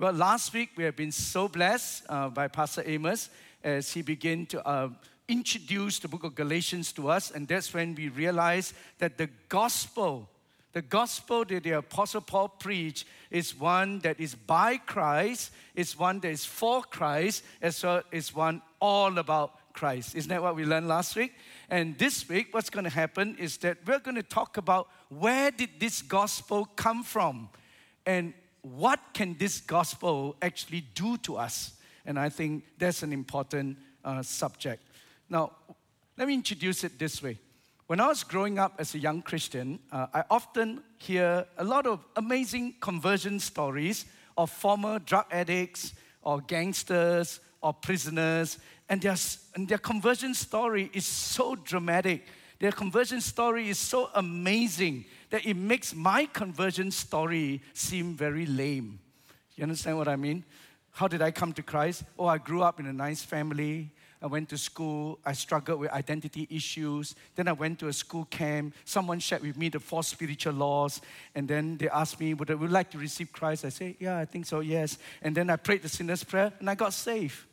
Well, last week we have been so blessed uh, by Pastor Amos as he began to uh, introduce the book of Galatians to us, and that's when we realized that the gospel, the gospel that the Apostle Paul preached, is one that is by Christ, is one that is for Christ, as well as one all about Christ. Isn't that what we learned last week? And this week, what's going to happen is that we're going to talk about where did this gospel come from? And what can this gospel actually do to us? And I think that's an important uh, subject. Now, let me introduce it this way. When I was growing up as a young Christian, uh, I often hear a lot of amazing conversion stories of former drug addicts or gangsters or prisoners, and their, and their conversion story is so dramatic. Their conversion story is so amazing that it makes my conversion story seem very lame. You understand what I mean? How did I come to Christ? Oh, I grew up in a nice family. I went to school. I struggled with identity issues. Then I went to a school camp. Someone shared with me the four spiritual laws. And then they asked me, Would I would like to receive Christ? I said, Yeah, I think so, yes. And then I prayed the sinner's prayer and I got saved.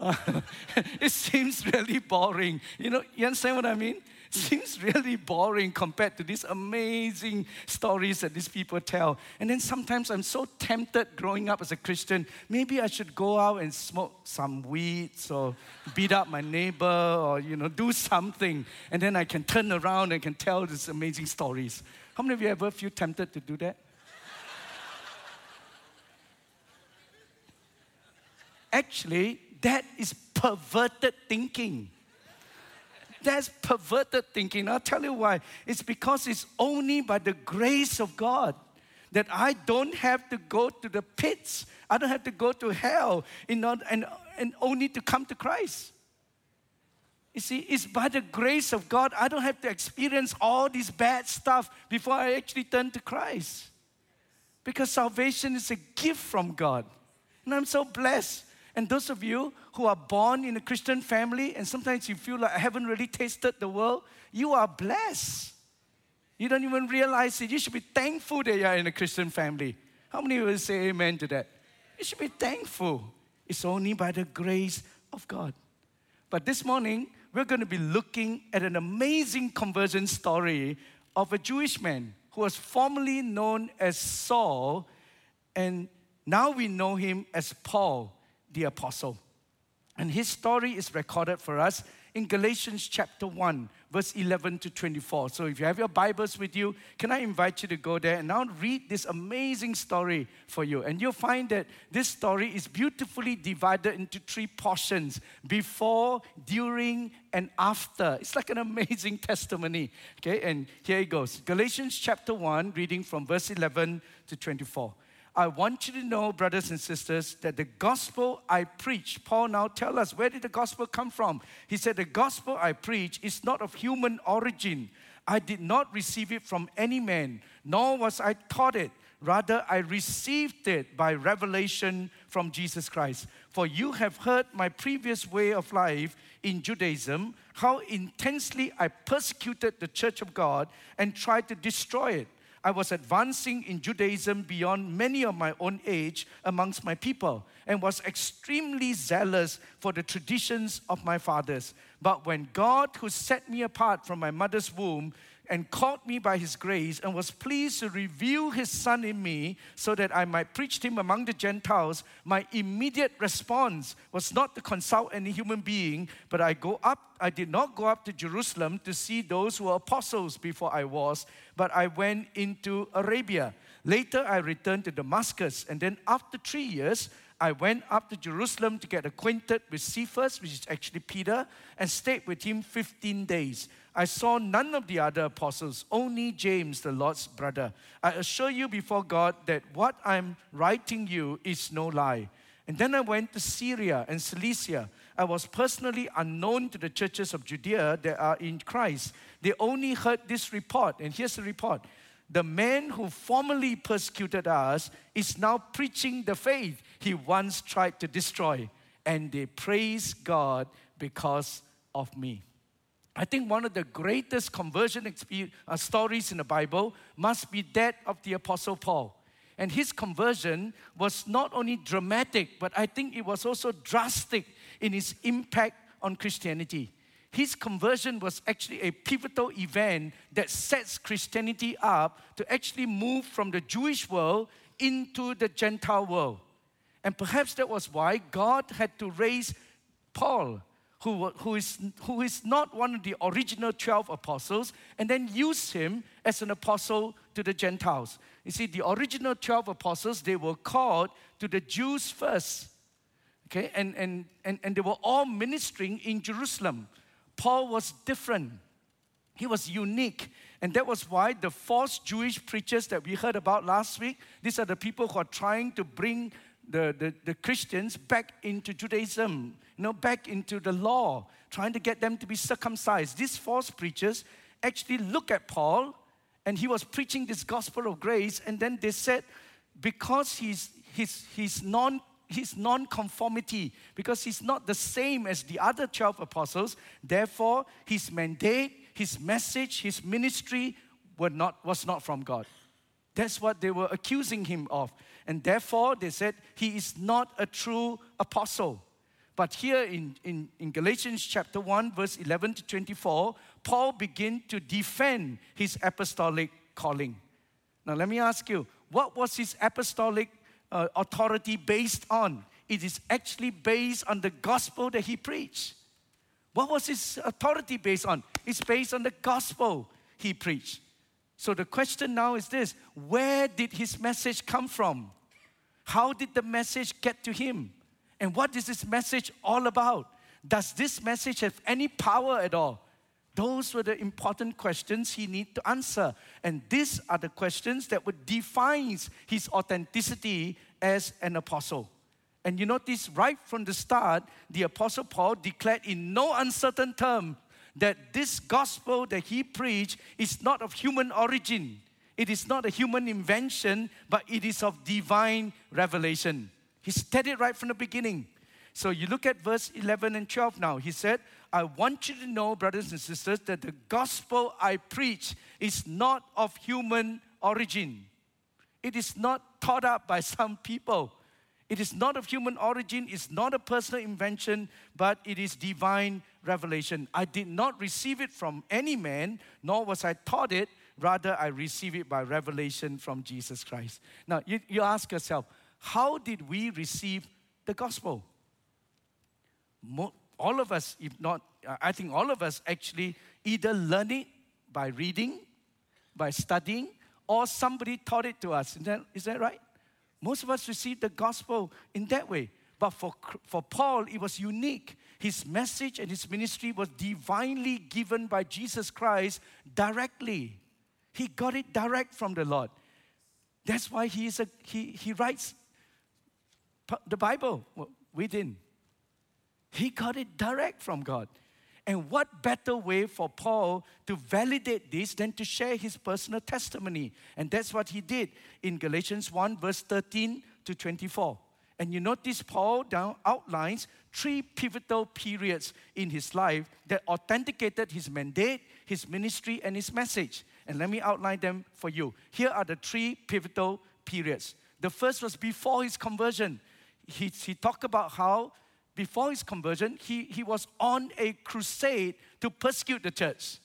it seems really boring. You know, you understand what I mean? Hmm. seems really boring compared to these amazing stories that these people tell. And then sometimes I'm so tempted growing up as a Christian, maybe I should go out and smoke some weeds or beat up my neighbor or, you know, do something. And then I can turn around and can tell these amazing stories. How many of you ever feel tempted to do that? Actually, that is perverted thinking. That's perverted thinking. I'll tell you why. It's because it's only by the grace of God that I don't have to go to the pits. I don't have to go to hell in order, and, and only to come to Christ. You see, it's by the grace of God. I don't have to experience all this bad stuff before I actually turn to Christ. Because salvation is a gift from God. And I'm so blessed and those of you who are born in a Christian family and sometimes you feel like I haven't really tasted the world, you are blessed. You don't even realize it. You should be thankful that you are in a Christian family. How many of you will say amen to that? You should be thankful. It's only by the grace of God. But this morning, we're going to be looking at an amazing conversion story of a Jewish man who was formerly known as Saul, and now we know him as Paul the apostle. And his story is recorded for us in Galatians chapter 1, verse 11 to 24. So if you have your Bibles with you, can I invite you to go there and now read this amazing story for you? And you'll find that this story is beautifully divided into three portions before, during, and after. It's like an amazing testimony. Okay, and here it goes Galatians chapter 1, reading from verse 11 to 24. I want you to know, brothers and sisters, that the gospel I preach, Paul now tell us, where did the gospel come from? He said, the gospel I preach is not of human origin. I did not receive it from any man, nor was I taught it. Rather, I received it by revelation from Jesus Christ. For you have heard my previous way of life in Judaism, how intensely I persecuted the church of God and tried to destroy it. I was advancing in Judaism beyond many of my own age amongst my people and was extremely zealous for the traditions of my fathers. But when God, who set me apart from my mother's womb, and called me by his grace and was pleased to reveal his son in me so that I might preach him among the Gentiles, my immediate response was not to consult any human being, but I go up I did not go up to Jerusalem to see those who were apostles before I was, but I went into Arabia. Later I returned to Damascus, and then after 3 years I went up to Jerusalem to get acquainted with Cephas, which is actually Peter, and stayed with him 15 days. I saw none of the other apostles, only James, the Lord's brother. I assure you before God that what I'm writing you is no lie. And then I went to Syria and Cilicia. I was personally unknown to the churches of Judea that are in Christ. They only heard this report, and here's the report the man who formerly persecuted us is now preaching the faith he once tried to destroy, and they praise God because of me. I think one of the greatest conversion uh, stories in the Bible must be that of the Apostle Paul. And his conversion was not only dramatic, but I think it was also drastic in its impact on Christianity. His conversion was actually a pivotal event that sets Christianity up to actually move from the Jewish world into the Gentile world. And perhaps that was why God had to raise Paul, who, who, is, who is not one of the original 12 apostles, and then use him as an apostle to the Gentiles. You see, the original 12 apostles, they were called to the Jews first. Okay, and, and, and, and they were all ministering in Jerusalem. Paul was different. He was unique. And that was why the false Jewish preachers that we heard about last week, these are the people who are trying to bring the, the, the Christians back into Judaism, you know, back into the law, trying to get them to be circumcised. These false preachers actually look at Paul and he was preaching this gospel of grace, and then they said, because he's, he's, he's non his non-conformity because he's not the same as the other 12 apostles therefore his mandate his message his ministry were not, was not from god that's what they were accusing him of and therefore they said he is not a true apostle but here in, in, in galatians chapter 1 verse 11 to 24 paul began to defend his apostolic calling now let me ask you what was his apostolic uh, authority based on? It is actually based on the gospel that he preached. What was his authority based on? It's based on the gospel he preached. So the question now is this where did his message come from? How did the message get to him? And what is this message all about? Does this message have any power at all? Those were the important questions he needed to answer. And these are the questions that would define his authenticity as an apostle. And you notice right from the start, the apostle Paul declared in no uncertain term that this gospel that he preached is not of human origin. It is not a human invention, but it is of divine revelation. He stated right from the beginning. So you look at verse 11 and 12 now. He said, I want you to know, brothers and sisters, that the gospel I preach is not of human origin. It is not taught up by some people. It is not of human origin, it's not a personal invention, but it is divine revelation. I did not receive it from any man, nor was I taught it. Rather, I receive it by revelation from Jesus Christ. Now, you, you ask yourself, how did we receive the gospel? all of us, if not, uh, I think all of us actually either learn it by reading, by studying, or somebody taught it to us. Is that, is that right? Most of us received the gospel in that way. But for, for Paul, it was unique. His message and his ministry was divinely given by Jesus Christ directly. He got it direct from the Lord. That's why he, is a, he, he writes the Bible. Didn't. He got it direct from God. And what better way for Paul to validate this than to share his personal testimony? And that's what he did in Galatians 1, verse 13 to 24. And you notice Paul down outlines three pivotal periods in his life that authenticated his mandate, his ministry, and his message. And let me outline them for you. Here are the three pivotal periods. The first was before his conversion. He, he talked about how before his conversion, he, he was on a crusade to persecute the church.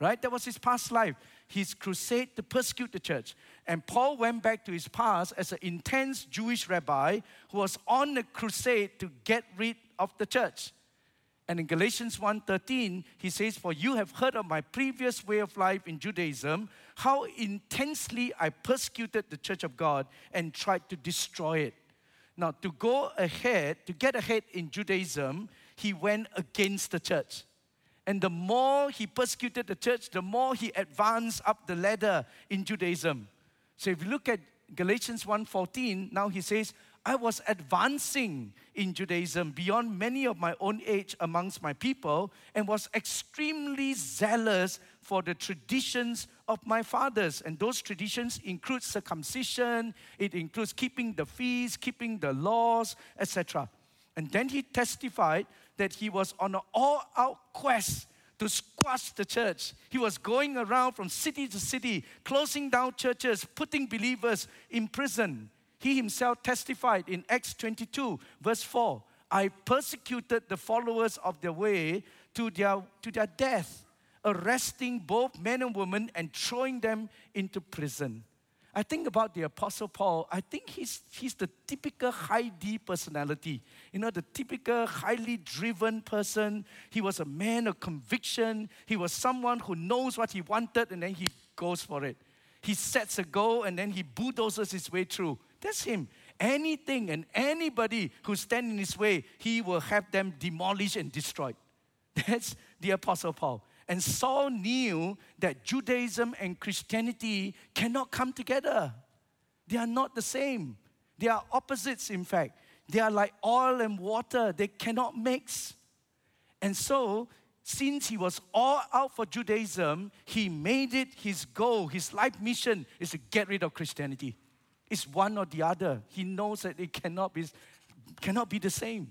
Right? That was his past life. His crusade to persecute the church. And Paul went back to his past as an intense Jewish rabbi who was on a crusade to get rid of the church. And in Galatians 1:13, he says, "For you have heard of my previous way of life in Judaism, how intensely I persecuted the church of God and tried to destroy it." Now, to go ahead, to get ahead in Judaism, he went against the church. And the more he persecuted the church, the more he advanced up the ladder in Judaism. So if you look at Galatians 1:14, now he says, I was advancing in Judaism beyond many of my own age amongst my people and was extremely zealous for the traditions of my fathers. And those traditions include circumcision, it includes keeping the feasts, keeping the laws, etc. And then he testified that he was on an all out quest to squash the church. He was going around from city to city, closing down churches, putting believers in prison. He himself testified in Acts 22, verse 4 I persecuted the followers of the way to their, to their death, arresting both men and women and throwing them into prison. I think about the Apostle Paul, I think he's, he's the typical high D personality. You know, the typical highly driven person. He was a man of conviction. He was someone who knows what he wanted and then he goes for it. He sets a goal and then he bulldozes his way through. That's him. Anything and anybody who stand in his way, he will have them demolished and destroyed. That's the Apostle Paul. And Saul knew that Judaism and Christianity cannot come together. They are not the same. They are opposites, in fact. They are like oil and water, they cannot mix. And so, since he was all out for Judaism, he made it his goal, his life mission is to get rid of Christianity. It's one or the other. He knows that it cannot be, cannot be the same.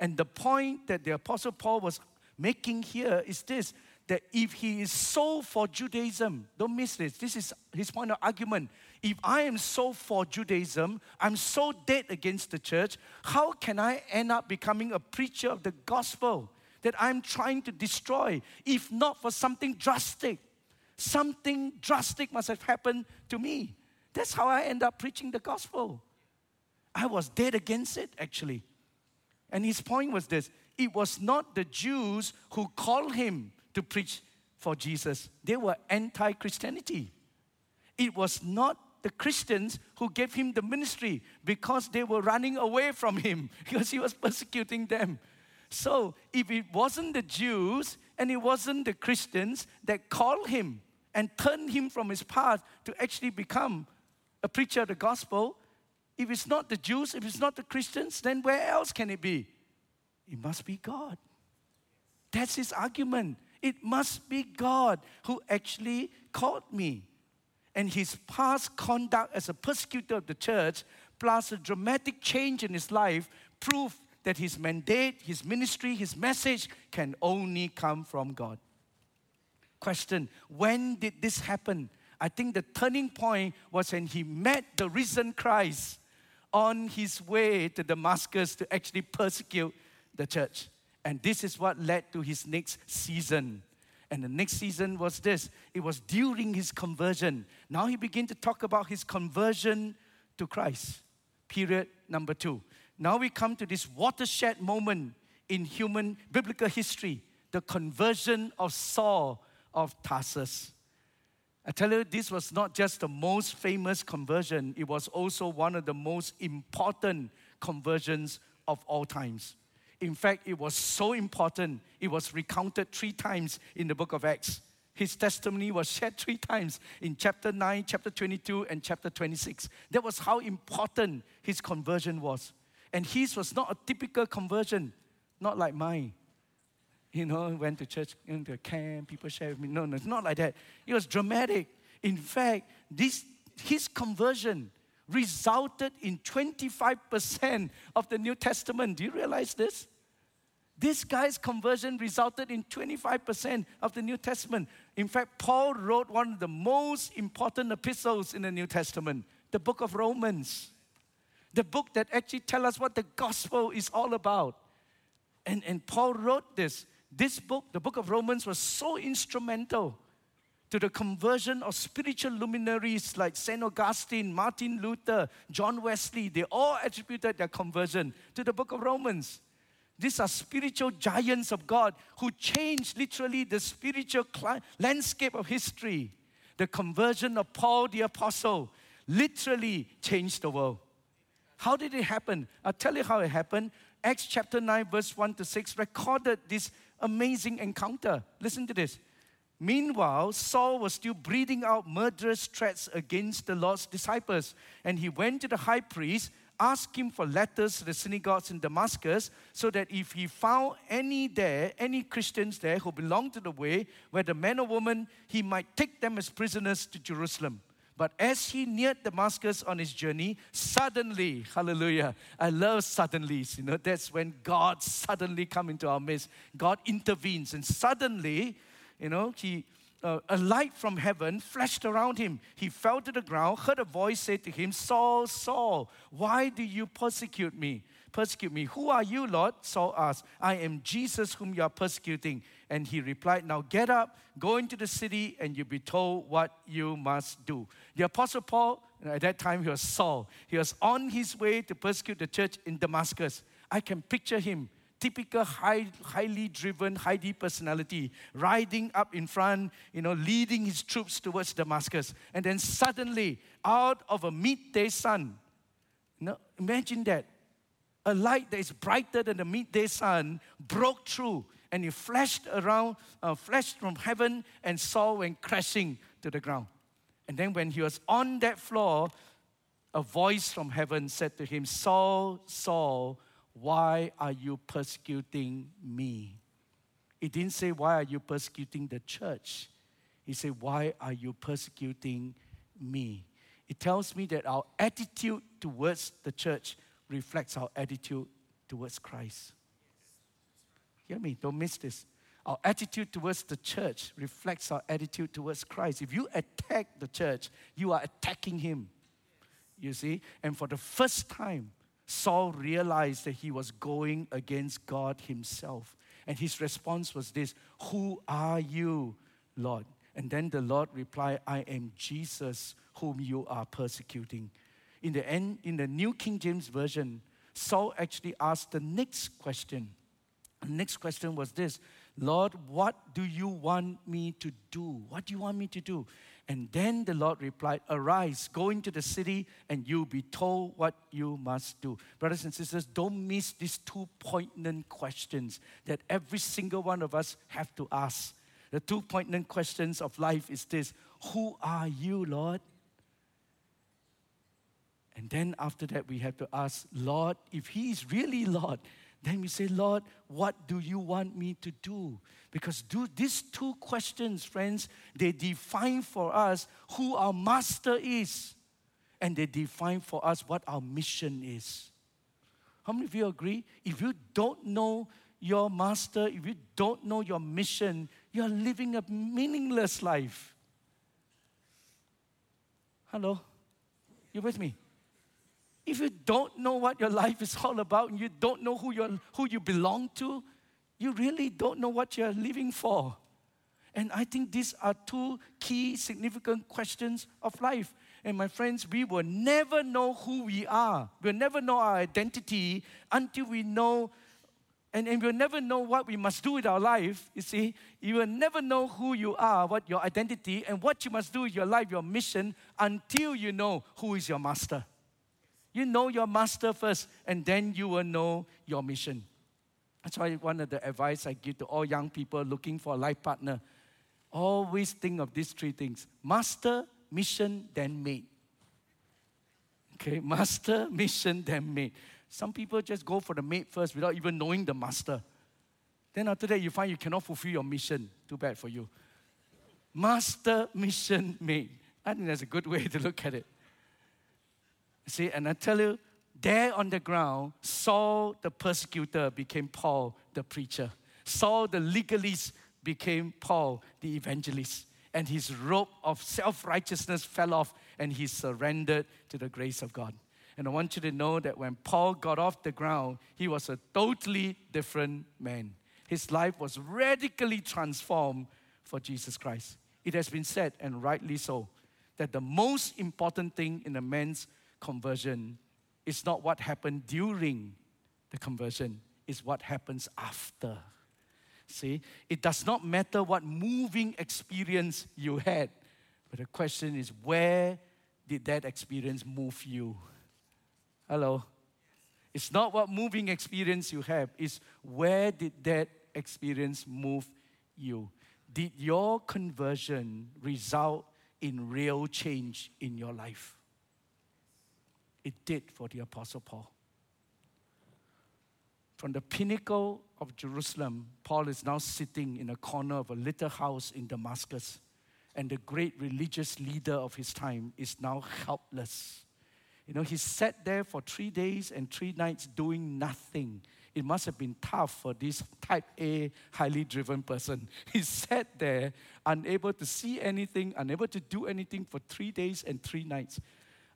And the point that the Apostle Paul was making here is this that if he is so for Judaism, don't miss this, this is his point of argument. If I am so for Judaism, I'm so dead against the church, how can I end up becoming a preacher of the gospel that I'm trying to destroy, if not for something drastic? Something drastic must have happened to me. That's how I end up preaching the gospel. I was dead against it, actually. And his point was this it was not the Jews who called him to preach for Jesus. They were anti Christianity. It was not the Christians who gave him the ministry because they were running away from him because he was persecuting them. So, if it wasn't the Jews and it wasn't the Christians that called him and turned him from his path to actually become a preacher of the gospel, if it's not the Jews, if it's not the Christians, then where else can it be? It must be God. That's his argument. It must be God who actually called me. And his past conduct as a persecutor of the church, plus a dramatic change in his life, prove that his mandate, his ministry, his message can only come from God. Question When did this happen? I think the turning point was when he met the risen Christ on his way to Damascus to actually persecute the church. And this is what led to his next season. And the next season was this it was during his conversion. Now he began to talk about his conversion to Christ. Period number two. Now we come to this watershed moment in human biblical history the conversion of Saul of Tarsus. I tell you, this was not just the most famous conversion, it was also one of the most important conversions of all times. In fact, it was so important, it was recounted three times in the book of Acts. His testimony was shared three times in chapter 9, chapter 22, and chapter 26. That was how important his conversion was. And his was not a typical conversion, not like mine. You know, went to church, into a camp, people share with me. No, no, it's not like that. It was dramatic. In fact, this his conversion resulted in 25% of the New Testament. Do you realize this? This guy's conversion resulted in 25% of the New Testament. In fact, Paul wrote one of the most important epistles in the New Testament, the book of Romans. The book that actually tells us what the gospel is all about. And, and Paul wrote this. This book, the book of Romans, was so instrumental to the conversion of spiritual luminaries like St. Augustine, Martin Luther, John Wesley. They all attributed their conversion to the book of Romans. These are spiritual giants of God who changed literally the spiritual landscape of history. The conversion of Paul the Apostle literally changed the world. How did it happen? I'll tell you how it happened. Acts chapter 9, verse 1 to 6 recorded this amazing encounter. Listen to this. Meanwhile, Saul was still breathing out murderous threats against the Lord's disciples, and he went to the high priest, asked him for letters to the synagogues in Damascus, so that if he found any there, any Christians there who belonged to the way, whether man or woman, he might take them as prisoners to Jerusalem. But as he neared Damascus on his journey, suddenly, hallelujah, I love suddenlies, you know, that's when God suddenly come into our midst. God intervenes, and suddenly you know, he, uh, a light from heaven flashed around him. He fell to the ground, heard a voice say to him, Saul, Saul, why do you persecute me? Persecute me. Who are you, Lord? Saul asked. I am Jesus whom you are persecuting. And he replied, Now get up, go into the city, and you'll be told what you must do. The Apostle Paul, at that time, he was Saul. He was on his way to persecute the church in Damascus. I can picture him typical high, highly driven, highly personality, riding up in front, you know, leading his troops towards Damascus. And then suddenly, out of a midday sun, you imagine that. A light that is brighter than the midday sun broke through and it flashed around, uh, flashed from heaven, and Saul went crashing to the ground. And then when he was on that floor, a voice from heaven said to him, Saul, Saul, why are you persecuting me? He didn't say, Why are you persecuting the church? He said, Why are you persecuting me? It tells me that our attitude towards the church reflects our attitude towards Christ. Hear me, don't miss this. Our attitude towards the church reflects our attitude towards Christ. If you attack the church, you are attacking Him. You see? And for the first time, Saul realized that he was going against God himself. And his response was this Who are you, Lord? And then the Lord replied, I am Jesus whom you are persecuting. In the end, in the New King James Version, Saul actually asked the next question. Next question was this Lord, what do you want me to do? What do you want me to do? And then the Lord replied, Arise, go into the city, and you'll be told what you must do. Brothers and sisters, don't miss these two poignant questions that every single one of us have to ask. The two poignant questions of life is this Who are you, Lord? And then after that, we have to ask, Lord, if He is really Lord, then we say, Lord, what do you want me to do? Because do these two questions, friends, they define for us who our master is. And they define for us what our mission is. How many of you agree? If you don't know your master, if you don't know your mission, you're living a meaningless life. Hello? You with me? If you don't know what your life is all about and you don't know who, you who you belong to, you really don't know what you're living for. And I think these are two key significant questions of life. And my friends, we will never know who we are. We'll never know our identity until we know, and, and we'll never know what we must do with our life. You see, you will never know who you are, what your identity, and what you must do with your life, your mission, until you know who is your master. You know your master first, and then you will know your mission. That's why one of the advice I give to all young people looking for a life partner always think of these three things master, mission, then mate. Okay, master, mission, then mate. Some people just go for the mate first without even knowing the master. Then after that, you find you cannot fulfill your mission. Too bad for you. Master, mission, mate. I think that's a good way to look at it. See, and I tell you, there on the ground, Saul the persecutor became Paul the preacher. Saul the legalist became Paul the evangelist. And his robe of self righteousness fell off and he surrendered to the grace of God. And I want you to know that when Paul got off the ground, he was a totally different man. His life was radically transformed for Jesus Christ. It has been said, and rightly so, that the most important thing in a man's conversion is not what happened during the conversion, it's what happens after. See, it does not matter what moving experience you had, but the question is where did that experience move you? Hello? It's not what moving experience you have, it's where did that experience move you? Did your conversion result in real change in your life? It did for the Apostle Paul. From the pinnacle of Jerusalem, Paul is now sitting in a corner of a little house in Damascus, and the great religious leader of his time is now helpless. You know, he sat there for three days and three nights doing nothing. It must have been tough for this type A, highly driven person. He sat there, unable to see anything, unable to do anything for three days and three nights.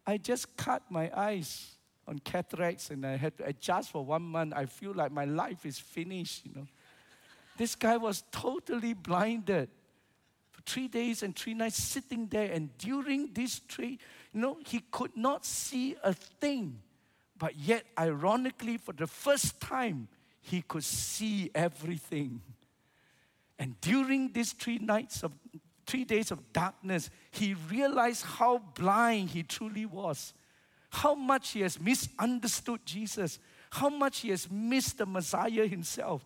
I just cut my eyes on cataracts and I had to adjust for one month. I feel like my life is finished, you know. This guy was totally blinded for three days and three nights sitting there. And during these three, you know, he could not see a thing. But yet, ironically, for the first time, he could see everything. And during these three nights of three days of darkness, he realized how blind he truly was, how much he has misunderstood Jesus, how much he has missed the Messiah himself.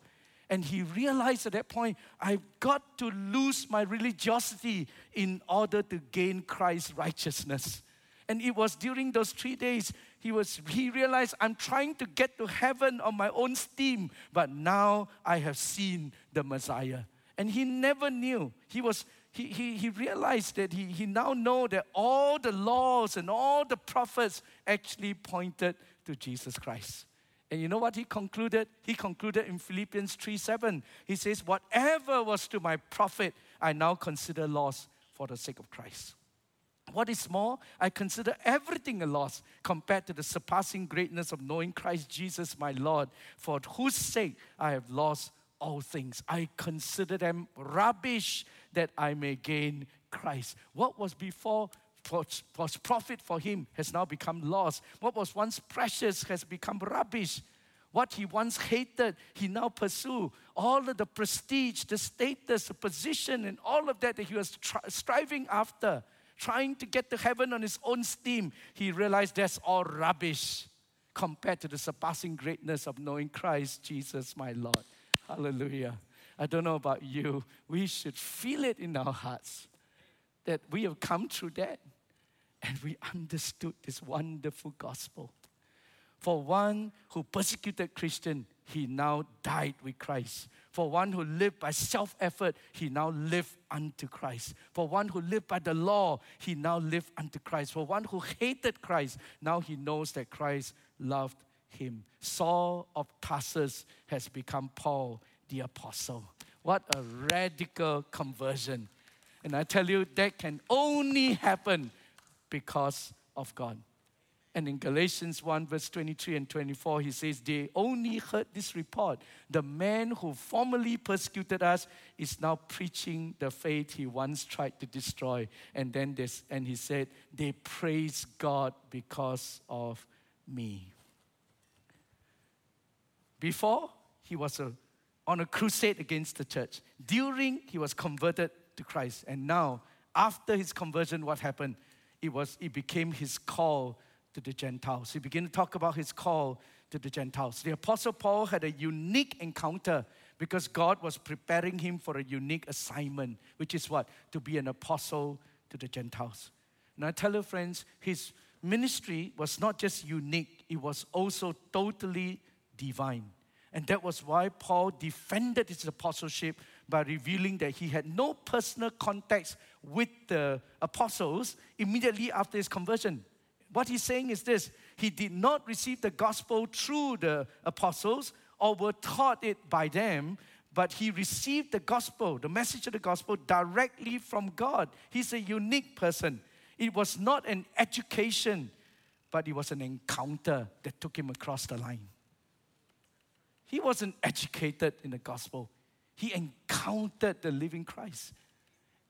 And he realized at that point, I've got to lose my religiosity in order to gain Christ's righteousness. And it was during those three days he was he realized I'm trying to get to heaven on my own steam, but now I have seen the Messiah. And he never knew. He was he, he, he realized that he, he now know that all the laws and all the prophets actually pointed to Jesus Christ. And you know what he concluded? He concluded in Philippians 3 7. He says, Whatever was to my profit, I now consider loss for the sake of Christ. What is more, I consider everything a loss compared to the surpassing greatness of knowing Christ Jesus my Lord, for whose sake I have lost all things. I consider them rubbish that I may gain Christ. What was before was, profit for him has now become loss. What was once precious has become rubbish. What he once hated, he now pursue. All of the prestige, the status, the position, and all of that that he was tri- striving after, trying to get to heaven on his own steam, he realized that's all rubbish compared to the surpassing greatness of knowing Christ Jesus, my Lord. Hallelujah. I don't know about you. We should feel it in our hearts that we have come through that and we understood this wonderful gospel. For one who persecuted Christian, he now died with Christ. For one who lived by self effort, he now lived unto Christ. For one who lived by the law, he now lived unto Christ. For one who hated Christ, now he knows that Christ loved him. Saul of Tarsus has become Paul the apostle. What a radical conversion. And I tell you, that can only happen because of God. And in Galatians 1, verse 23 and 24, he says, They only heard this report. The man who formerly persecuted us is now preaching the faith he once tried to destroy. And then this, and he said, They praise God because of me. Before, he was a, on a crusade against the church. During, he was converted to Christ. And now, after his conversion, what happened? It, was, it became his call to the Gentiles. He began to talk about his call to the Gentiles. The Apostle Paul had a unique encounter because God was preparing him for a unique assignment, which is what? To be an apostle to the Gentiles. And I tell you, friends, his ministry was not just unique, it was also totally divine. And that was why Paul defended his apostleship by revealing that he had no personal contacts with the apostles immediately after his conversion. What he's saying is this he did not receive the gospel through the apostles or were taught it by them, but he received the gospel, the message of the gospel, directly from God. He's a unique person. It was not an education, but it was an encounter that took him across the line. He wasn't educated in the gospel, he encountered the living Christ.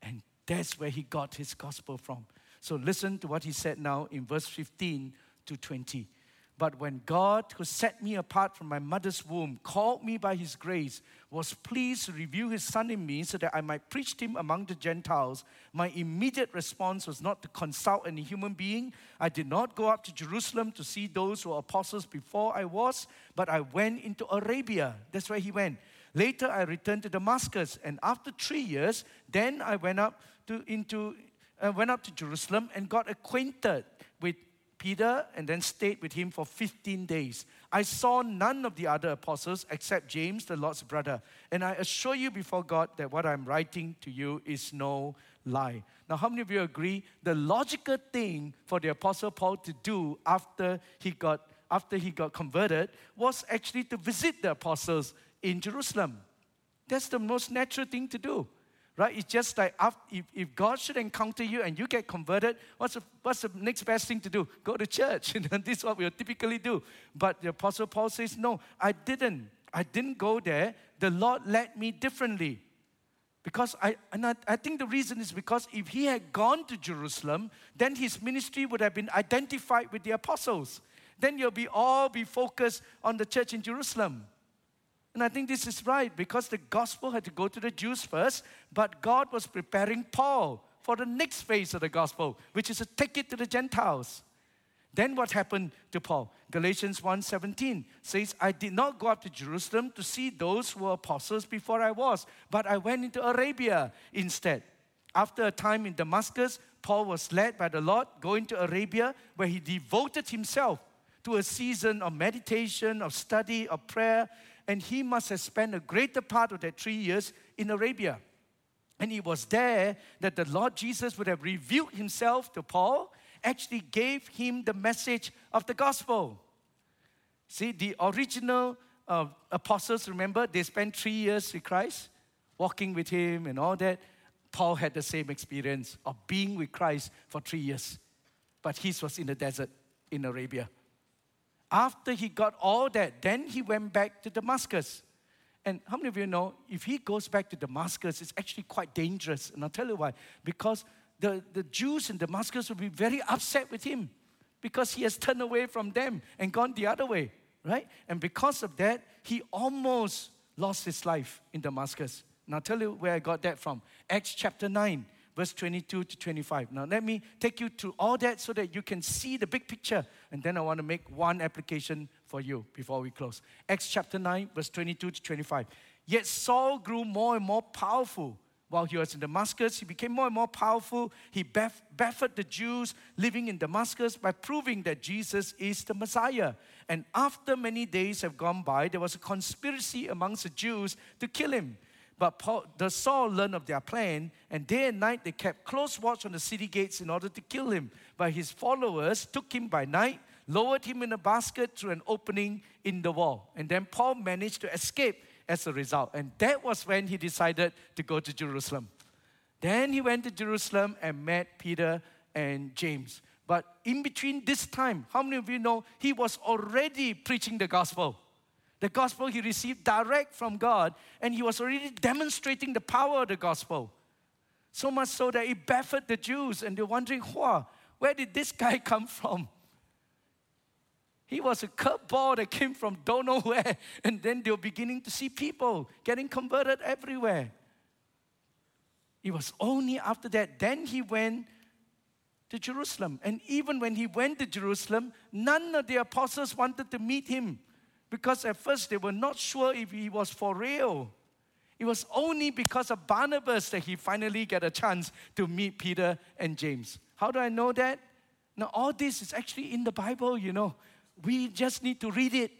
And that's where he got his gospel from. So listen to what he said now in verse 15 to 20. But when God, who set me apart from my mother's womb, called me by his grace, was pleased to reveal his son in me so that I might preach to him among the Gentiles, my immediate response was not to consult any human being. I did not go up to Jerusalem to see those who were apostles before I was, but I went into Arabia. That's where he went. Later, I returned to Damascus, and after three years, then I went up to, into, uh, went up to Jerusalem and got acquainted with Peter and then stayed with him for 15 days. I saw none of the other apostles except James, the Lord's brother. And I assure you before God that what I'm writing to you is no lie. Now, how many of you agree the logical thing for the apostle Paul to do after he got after he got converted was actually to visit the apostles in Jerusalem. That's the most natural thing to do, right? It's just like if, if God should encounter you and you get converted, what's the, what's the next best thing to do? Go to church. this is what we typically do. But the Apostle Paul says, No, I didn't. I didn't go there. The Lord led me differently. Because I, and I, I, think the reason is because if he had gone to Jerusalem, then his ministry would have been identified with the apostles. Then you'll be all be focused on the church in Jerusalem. And I think this is right because the gospel had to go to the Jews first, but God was preparing Paul for the next phase of the gospel, which is to take it to the Gentiles. Then what happened to Paul? Galatians 1:17 says, I did not go up to Jerusalem to see those who were apostles before I was, but I went into Arabia instead. After a time in Damascus, Paul was led by the Lord going to Arabia, where he devoted himself to a season of meditation, of study, of prayer, and he must have spent a greater part of that three years in Arabia. And it was there that the Lord Jesus would have revealed himself to Paul actually gave him the message of the gospel. See, the original uh, apostles, remember, they spent three years with Christ, walking with him and all that. Paul had the same experience of being with Christ for three years, but his was in the desert in Arabia. After he got all that, then he went back to Damascus. And how many of you know if he goes back to Damascus, it's actually quite dangerous? And I'll tell you why. Because the, the Jews in Damascus will be very upset with him because he has turned away from them and gone the other way, right? And because of that, he almost lost his life in Damascus. Now, I'll tell you where I got that from. Acts chapter 9, verse 22 to 25. Now, let me take you through all that so that you can see the big picture. And then I want to make one application for you before we close. Acts chapter 9, verse 22 to 25. Yet Saul grew more and more powerful while he was in Damascus, he became more and more powerful. He baffled the Jews living in Damascus by proving that Jesus is the Messiah. And after many days have gone by, there was a conspiracy amongst the Jews to kill him. But Paul, the Saul learned of their plan, and day and night they kept close watch on the city gates in order to kill him. But his followers took him by night, lowered him in a basket through an opening in the wall. And then Paul managed to escape as a result. And that was when he decided to go to Jerusalem. Then he went to Jerusalem and met Peter and James. But in between this time, how many of you know he was already preaching the gospel? The gospel he received direct from God, and he was already demonstrating the power of the gospel. So much so that it baffled the Jews, and they're wondering, wow, where did this guy come from? He was a curveball that came from don't know where. And then they were beginning to see people getting converted everywhere. It was only after that, then he went to Jerusalem. And even when he went to Jerusalem, none of the apostles wanted to meet him because at first they were not sure if he was for real. It was only because of Barnabas that he finally got a chance to meet Peter and James. How do I know that? Now, all this is actually in the Bible, you know. We just need to read it.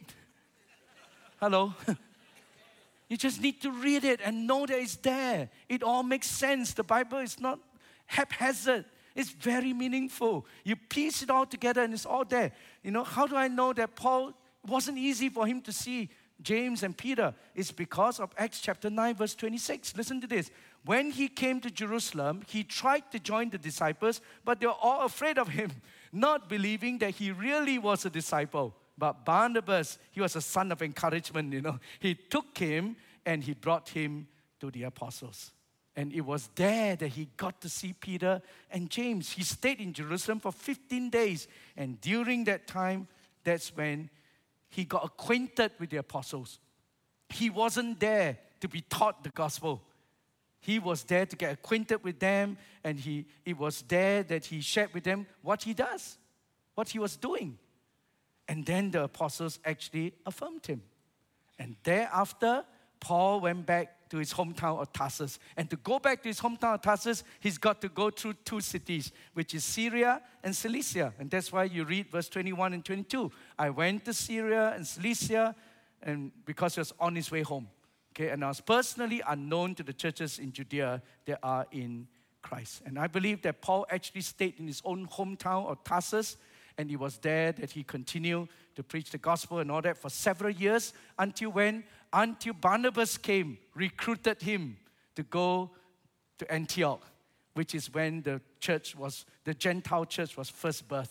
Hello? you just need to read it and know that it's there. It all makes sense. The Bible is not haphazard. It's very meaningful. You piece it all together and it's all there. You know, how do I know that Paul wasn't easy for him to see James and Peter? It's because of Acts chapter 9, verse 26. Listen to this. When he came to Jerusalem, he tried to join the disciples, but they were all afraid of him not believing that he really was a disciple. But Barnabas, he was a son of encouragement, you know. He took him and he brought him to the apostles. And it was there that he got to see Peter and James. He stayed in Jerusalem for 15 days. And during that time, that's when he got acquainted with the apostles. He wasn't there to be taught the gospel, he was there to get acquainted with them, and he, it was there that he shared with them what he does, what he was doing. And then the apostles actually affirmed him. And thereafter, Paul went back to his hometown of Tarsus. And to go back to his hometown of Tarsus, he's got to go through two cities, which is Syria and Cilicia. And that's why you read verse 21 and 22. I went to Syria and Cilicia, and because he was on his way home. Okay, and I was personally unknown to the churches in Judea that are in Christ. And I believe that Paul actually stayed in his own hometown of Tarsus And it was there that he continued to preach the gospel and all that for several years until when? Until Barnabas came, recruited him to go to Antioch, which is when the church was, the Gentile church was first birthed.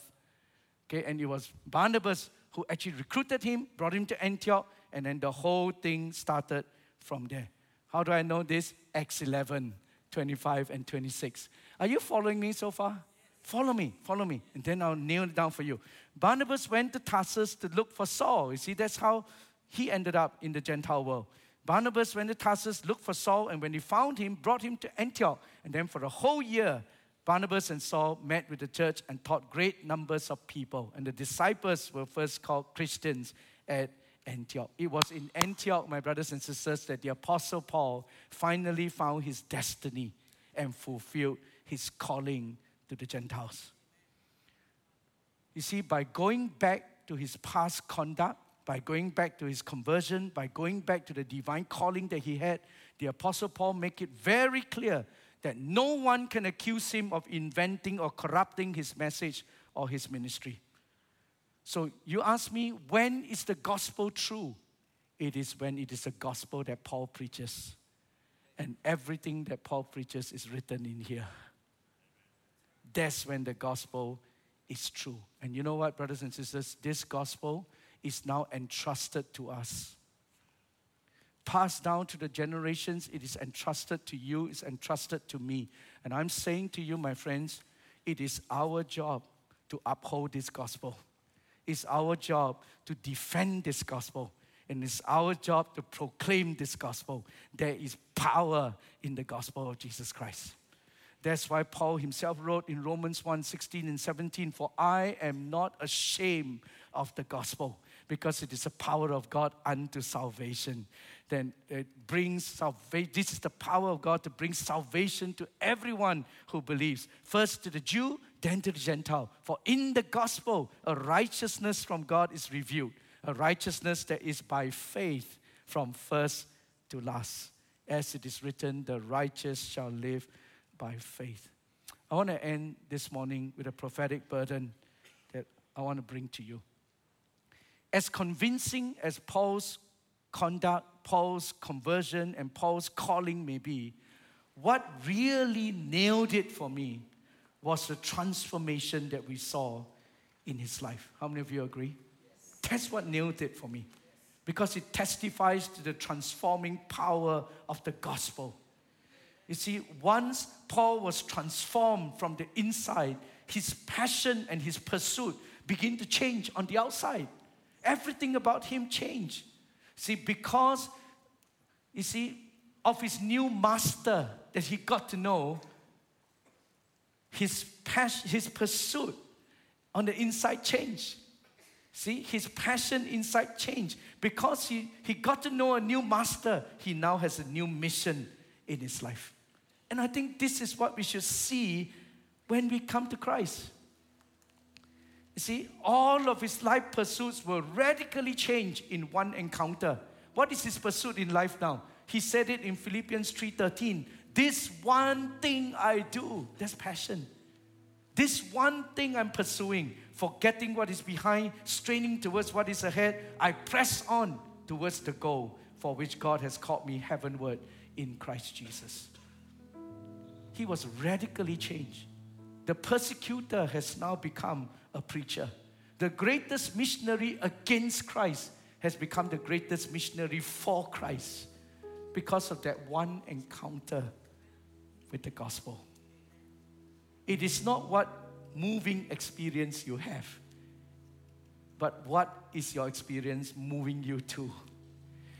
Okay, and it was Barnabas who actually recruited him, brought him to Antioch, and then the whole thing started from there. How do I know this? Acts 11, 25 and 26. Are you following me so far? Follow me, follow me, and then I'll nail it down for you. Barnabas went to Tarsus to look for Saul. You see, that's how he ended up in the Gentile world. Barnabas went to Tarsus, looked for Saul, and when he found him, brought him to Antioch. And then for a whole year, Barnabas and Saul met with the church and taught great numbers of people. And the disciples were first called Christians at Antioch. It was in Antioch, my brothers and sisters, that the Apostle Paul finally found his destiny and fulfilled his calling to the Gentiles. You see, by going back to his past conduct, by going back to his conversion, by going back to the divine calling that he had, the Apostle Paul make it very clear that no one can accuse him of inventing or corrupting his message or his ministry. So you ask me, when is the gospel true? It is when it is a gospel that Paul preaches. And everything that Paul preaches is written in here. That's when the gospel is true. And you know what, brothers and sisters? This gospel is now entrusted to us. Passed down to the generations, it is entrusted to you, it's entrusted to me. And I'm saying to you, my friends, it is our job to uphold this gospel. It's our job to defend this gospel. And it's our job to proclaim this gospel. There is power in the gospel of Jesus Christ. That's why Paul himself wrote in Romans 1 16 and 17, For I am not ashamed of the gospel, because it is the power of God unto salvation. Then it brings salvation. This is the power of God to bring salvation to everyone who believes. First to the Jew, then to the Gentile. For in the gospel, a righteousness from God is revealed, a righteousness that is by faith from first to last. As it is written, the righteous shall live by faith. I want to end this morning with a prophetic burden that I want to bring to you. As convincing as Paul's conduct, Paul's conversion, and Paul's calling may be, what really nailed it for me was the transformation that we saw in his life. How many of you agree? Yes. That's what nailed it for me because it testifies to the transforming power of the gospel. You see, once Paul was transformed from the inside, his passion and his pursuit begin to change on the outside. Everything about him changed. See, because, you see, of his new master that he got to know, his passion, his pursuit on the inside changed. See, his passion inside changed. Because he, he got to know a new master, he now has a new mission in his life. And I think this is what we should see when we come to Christ. You see, all of his life pursuits were radically changed in one encounter. What is his pursuit in life now? He said it in Philippians 3:13. This one thing I do, that's passion. This one thing I'm pursuing, forgetting what is behind, straining towards what is ahead, I press on towards the goal for which God has called me heavenward in Christ Jesus he was radically changed. The persecutor has now become a preacher. The greatest missionary against Christ has become the greatest missionary for Christ because of that one encounter with the gospel. It is not what moving experience you have, but what is your experience moving you to?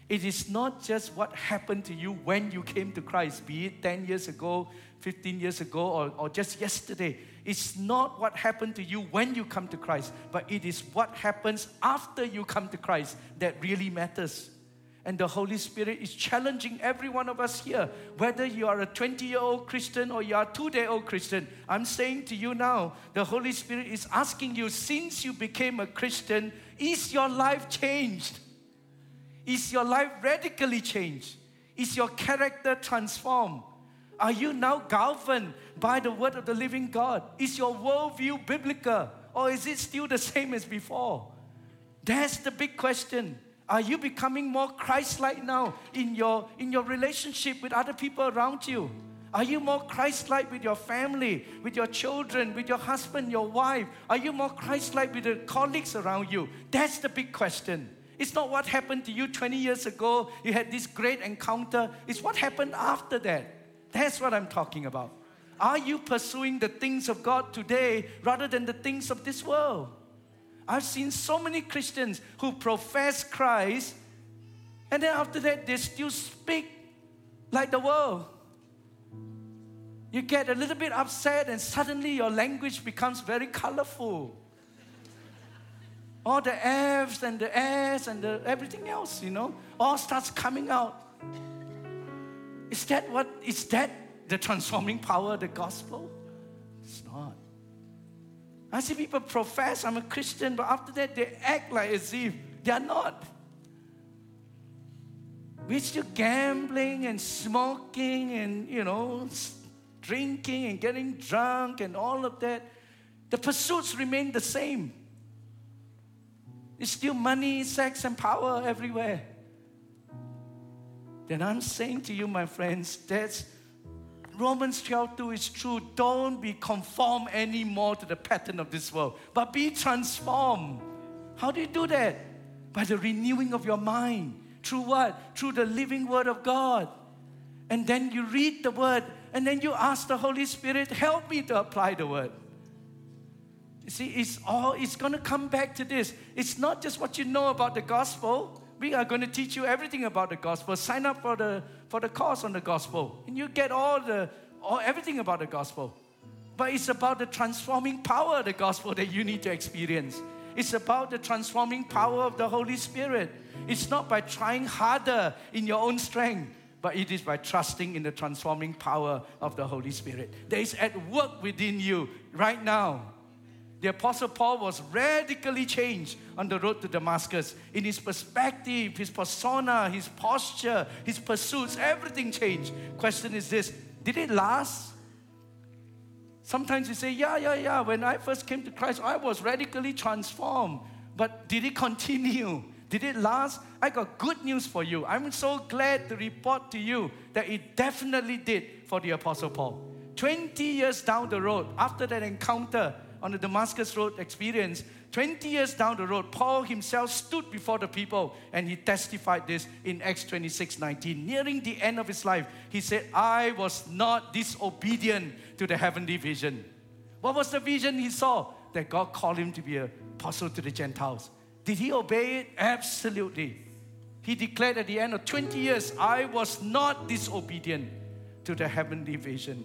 It is not just what happened to you when you came to Christ, be it 10 years ago, 15 years ago, or, or just yesterday. It's not what happened to you when you come to Christ, but it is what happens after you come to Christ that really matters. And the Holy Spirit is challenging every one of us here, whether you are a 20 year old Christian or you are a two day old Christian. I'm saying to you now, the Holy Spirit is asking you, since you became a Christian, is your life changed? Is your life radically changed? Is your character transformed? Are you now governed by the word of the living God? Is your worldview biblical? Or is it still the same as before? That's the big question. Are you becoming more Christ like now in your, in your relationship with other people around you? Are you more Christ like with your family, with your children, with your husband, your wife? Are you more Christ like with the colleagues around you? That's the big question. It's not what happened to you 20 years ago, you had this great encounter. It's what happened after that. That's what I'm talking about. Are you pursuing the things of God today rather than the things of this world? I've seen so many Christians who profess Christ, and then after that, they still speak like the world. You get a little bit upset, and suddenly your language becomes very colorful. All the F's and the S and the everything else, you know, all starts coming out. Is that what is that the transforming power of the gospel? It's not. I see people profess I'm a Christian, but after that they act like as if they are not. We're still gambling and smoking and you know drinking and getting drunk and all of that. The pursuits remain the same. It's still money, sex, and power everywhere. Then I'm saying to you, my friends, that's Romans 12 2 is true. Don't be conformed anymore to the pattern of this world, but be transformed. How do you do that? By the renewing of your mind. Through what? Through the living word of God. And then you read the word, and then you ask the Holy Spirit, help me to apply the word. See, it's all it's gonna come back to this. It's not just what you know about the gospel. We are going to teach you everything about the gospel. Sign up for the for the course on the gospel, and you get all the all everything about the gospel. But it's about the transforming power of the gospel that you need to experience. It's about the transforming power of the Holy Spirit. It's not by trying harder in your own strength, but it is by trusting in the transforming power of the Holy Spirit that is at work within you right now the Apostle Paul was radically changed on the road to Damascus. In his perspective, his persona, his posture, his pursuits, everything changed. Question is this Did it last? Sometimes you say, Yeah, yeah, yeah. When I first came to Christ, I was radically transformed. But did it continue? Did it last? I got good news for you. I'm so glad to report to you that it definitely did for the Apostle Paul. 20 years down the road, after that encounter, on the Damascus Road experience, 20 years down the road, Paul himself stood before the people and he testified this in Acts 26 19. Nearing the end of his life, he said, I was not disobedient to the heavenly vision. What was the vision he saw? That God called him to be an apostle to the Gentiles. Did he obey it? Absolutely. He declared at the end of 20 years, I was not disobedient to the heavenly vision.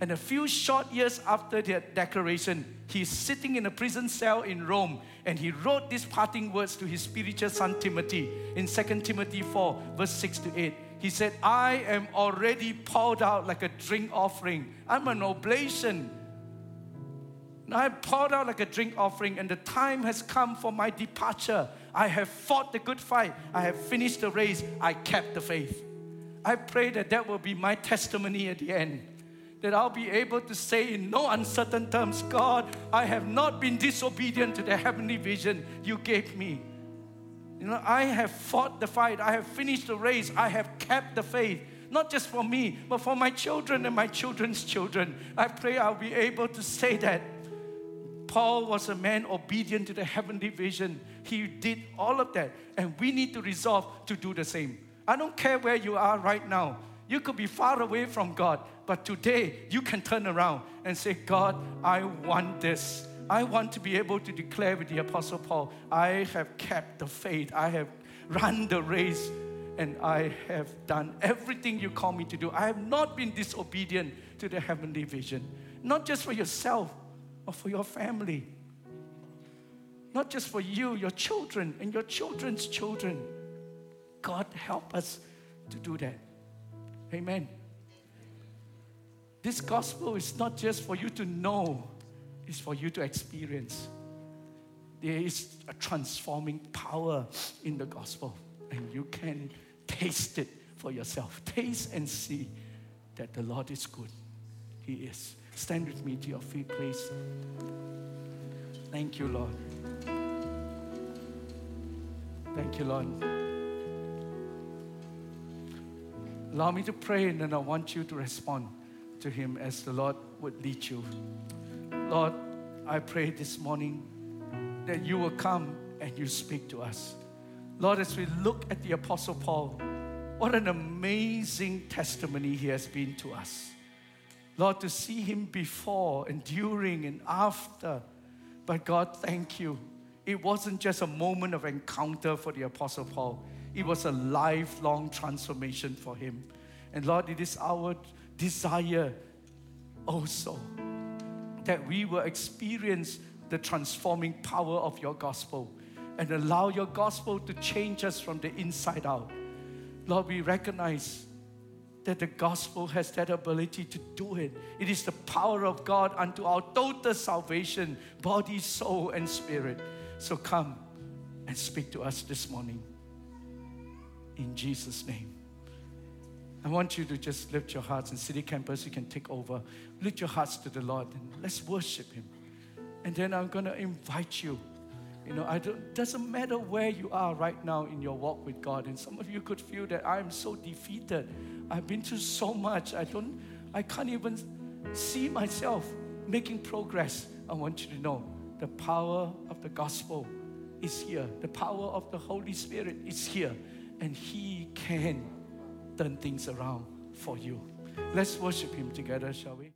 And a few short years after that declaration, he's sitting in a prison cell in Rome and he wrote these parting words to his spiritual son Timothy in 2 Timothy 4, verse 6 to 8. He said, I am already poured out like a drink offering. I'm an oblation. I am poured out like a drink offering, and the time has come for my departure. I have fought the good fight. I have finished the race. I kept the faith. I pray that that will be my testimony at the end that I'll be able to say in no uncertain terms, God, I have not been disobedient to the heavenly vision you gave me. You know, I have fought the fight, I have finished the race, I have kept the faith. Not just for me, but for my children and my children's children. I pray I'll be able to say that. Paul was a man obedient to the heavenly vision. He did all of that. And we need to resolve to do the same. I don't care where you are right now. You could be far away from God, but today you can turn around and say, God, I want this. I want to be able to declare with the Apostle Paul, I have kept the faith, I have run the race, and I have done everything you call me to do. I have not been disobedient to the heavenly vision, not just for yourself, but for your family. Not just for you, your children, and your children's children. God, help us to do that. Amen. This gospel is not just for you to know, it's for you to experience. There is a transforming power in the gospel, and you can taste it for yourself. Taste and see that the Lord is good. He is. Stand with me to your feet, please. Thank you, Lord. Thank you, Lord. Allow me to pray, and then I want you to respond to Him as the Lord would lead you. Lord, I pray this morning that you will come and you speak to us. Lord, as we look at the Apostle Paul, what an amazing testimony he has been to us. Lord, to see him before and during and after. But God, thank you. It wasn't just a moment of encounter for the Apostle Paul, it was a lifelong transformation for him. And Lord, it is our desire also that we will experience the transforming power of your gospel and allow your gospel to change us from the inside out. Lord, we recognize that the gospel has that ability to do it. It is the power of God unto our total salvation, body, soul, and spirit. So come and speak to us this morning. In Jesus' name. I want you to just lift your hearts and city campus, you can take over. Lift your hearts to the Lord and let's worship Him. And then I'm going to invite you. You know, I don't, doesn't matter where you are right now in your walk with God. And some of you could feel that I'm so defeated. I've been through so much. I don't, I can't even see myself making progress. I want you to know the power of the gospel is here. The power of the Holy Spirit is here. And He can turn things around for you. Let's worship Him together, shall we?